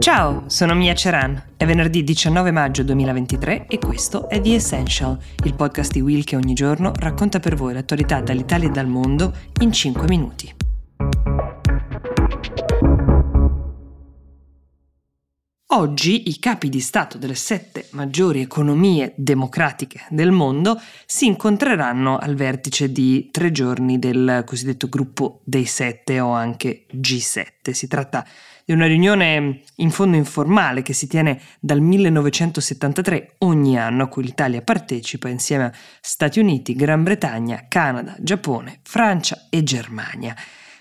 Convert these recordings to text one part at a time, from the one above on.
Ciao, sono Mia Ceran. È venerdì 19 maggio 2023 e questo è The Essential, il podcast di Will che ogni giorno racconta per voi l'attualità dall'Italia e dal mondo in 5 minuti. Oggi i capi di Stato delle sette maggiori economie democratiche del mondo si incontreranno al vertice di tre giorni del cosiddetto gruppo dei sette o anche G7. Si tratta di una riunione in fondo informale che si tiene dal 1973 ogni anno a cui l'Italia partecipa insieme a Stati Uniti, Gran Bretagna, Canada, Giappone, Francia e Germania.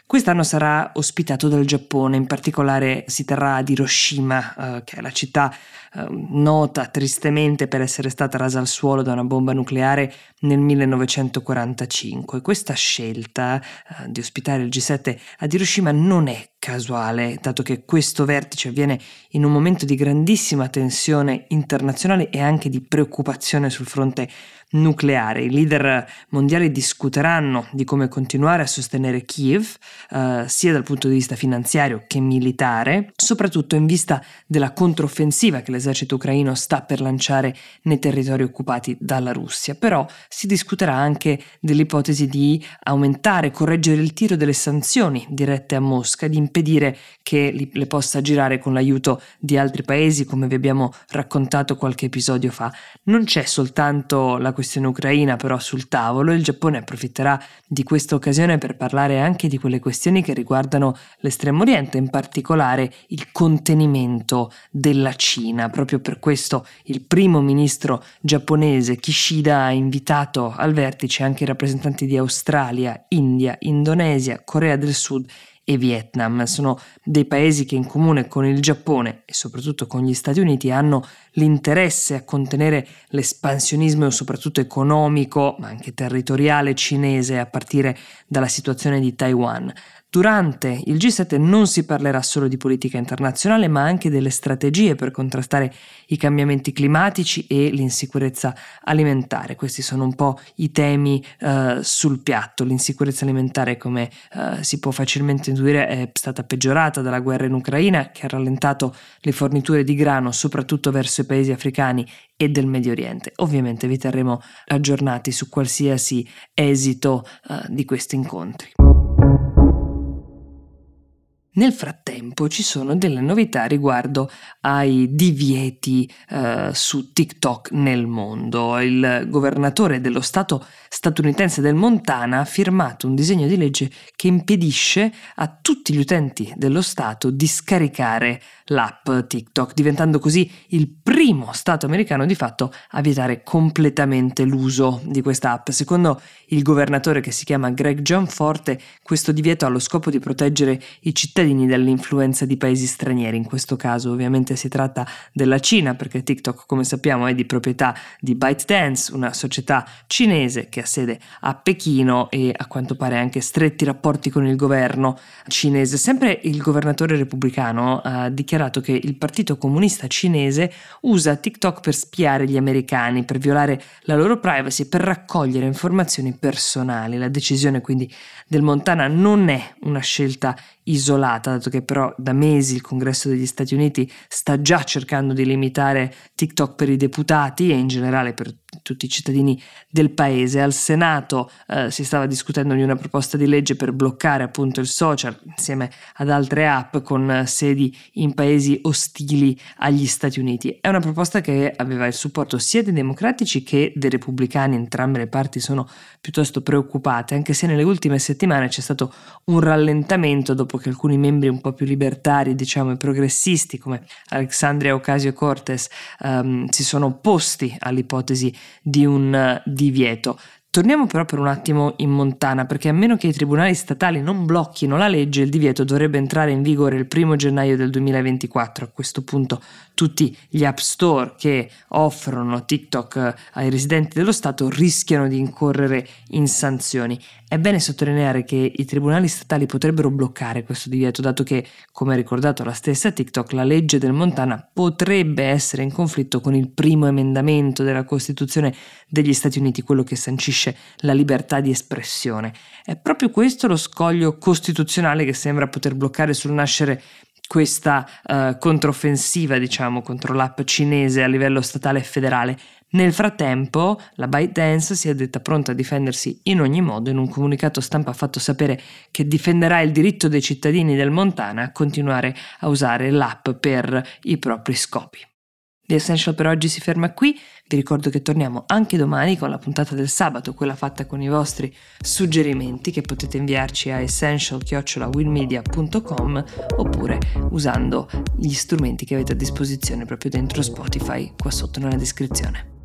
Quest'anno sarà ospitato dal Giappone, in particolare si terrà ad Hiroshima, eh, che è la città eh, nota tristemente per essere stata rasa al suolo da una bomba nucleare nel 1945. Questa scelta eh, di ospitare il G7 ad Hiroshima non è casuale, dato che questo vertice avviene in un momento di grandissima tensione internazionale e anche di preoccupazione sul fronte nucleare. I leader mondiali discuteranno di come continuare a sostenere Kiev, eh, sia dal punto di vista finanziario che militare, soprattutto in vista della controffensiva che l'esercito ucraino sta per lanciare nei territori occupati dalla Russia. Però si discuterà anche dell'ipotesi di aumentare, correggere il tiro delle sanzioni dirette a Mosca, di impedire che le possa girare con l'aiuto di altri paesi, come vi abbiamo raccontato qualche episodio fa. Non c'è soltanto la questione ucraina però sul tavolo, il Giappone approfitterà di questa occasione per parlare anche di quelle questioni che riguardano l'estremo oriente, in particolare il contenimento della Cina. Proprio per questo il primo ministro giapponese Kishida ha invitato al vertice anche i rappresentanti di Australia, India, Indonesia, Corea del Sud e Vietnam. Sono dei paesi che in comune con il Giappone e soprattutto con gli Stati Uniti hanno l'interesse a contenere l'espansionismo soprattutto economico ma anche territoriale cinese a partire dalla situazione di Taiwan. Durante il G7 non si parlerà solo di politica internazionale, ma anche delle strategie per contrastare i cambiamenti climatici e l'insicurezza alimentare. Questi sono un po' i temi uh, sul piatto. L'insicurezza alimentare, come uh, si può facilmente intuire, è stata peggiorata dalla guerra in Ucraina, che ha rallentato le forniture di grano, soprattutto verso i paesi africani e del Medio Oriente. Ovviamente vi terremo aggiornati su qualsiasi esito uh, di questi incontri. Nel frattempo ci sono delle novità riguardo ai divieti eh, su TikTok nel mondo. Il governatore dello Stato statunitense del Montana ha firmato un disegno di legge che impedisce a tutti gli utenti dello Stato di scaricare l'app TikTok, diventando così il primo Stato americano di fatto a vietare completamente l'uso di questa app. Secondo il governatore che si chiama Greg Gianforte, questo divieto ha lo scopo di proteggere i cittadini dall'influenza di paesi stranieri. In questo caso ovviamente si tratta della Cina, perché TikTok, come sappiamo, è di proprietà di ByteDance, una società cinese che ha sede a Pechino e a quanto pare anche stretti rapporti con il governo cinese. Sempre il governatore repubblicano ha dichiarato che il Partito Comunista Cinese usa TikTok per spiare gli americani, per violare la loro privacy, per raccogliere informazioni personali. La decisione quindi del Montana non è una scelta isolata, dato che però da mesi il Congresso degli Stati Uniti sta già cercando di limitare TikTok per i deputati e in generale per tutti i cittadini del paese. Al Senato eh, si stava discutendo di una proposta di legge per bloccare appunto il social insieme ad altre app con sedi in paesi ostili agli Stati Uniti. È una proposta che aveva il supporto sia dei democratici che dei repubblicani, entrambe le parti sono piuttosto preoccupate, anche se nelle ultime settimane c'è stato un rallentamento dopo che alcuni membri un po' più libertari, diciamo, e progressisti come Alexandria Ocasio-Cortez um, si sono opposti all'ipotesi di un eh, divieto. Torniamo però per un attimo in Montana, perché a meno che i tribunali statali non blocchino la legge, il divieto dovrebbe entrare in vigore il primo gennaio del 2024. A questo punto tutti gli app store che offrono TikTok eh, ai residenti dello Stato rischiano di incorrere in sanzioni. È bene sottolineare che i tribunali statali potrebbero bloccare questo divieto, dato che, come ha ricordato la stessa TikTok, la legge del Montana potrebbe essere in conflitto con il primo emendamento della Costituzione degli Stati Uniti, quello che sancisce la libertà di espressione. È proprio questo lo scoglio costituzionale che sembra poter bloccare sul nascere questa uh, controffensiva, diciamo, contro l'app cinese a livello statale e federale. Nel frattempo, la ByteDance si è detta pronta a difendersi in ogni modo. In un comunicato stampa ha fatto sapere che difenderà il diritto dei cittadini del Montana a continuare a usare l'app per i propri scopi. The Essential per oggi si ferma qui, vi ricordo che torniamo anche domani con la puntata del sabato, quella fatta con i vostri suggerimenti che potete inviarci a essential-willmedia.com oppure usando gli strumenti che avete a disposizione proprio dentro Spotify qua sotto nella descrizione.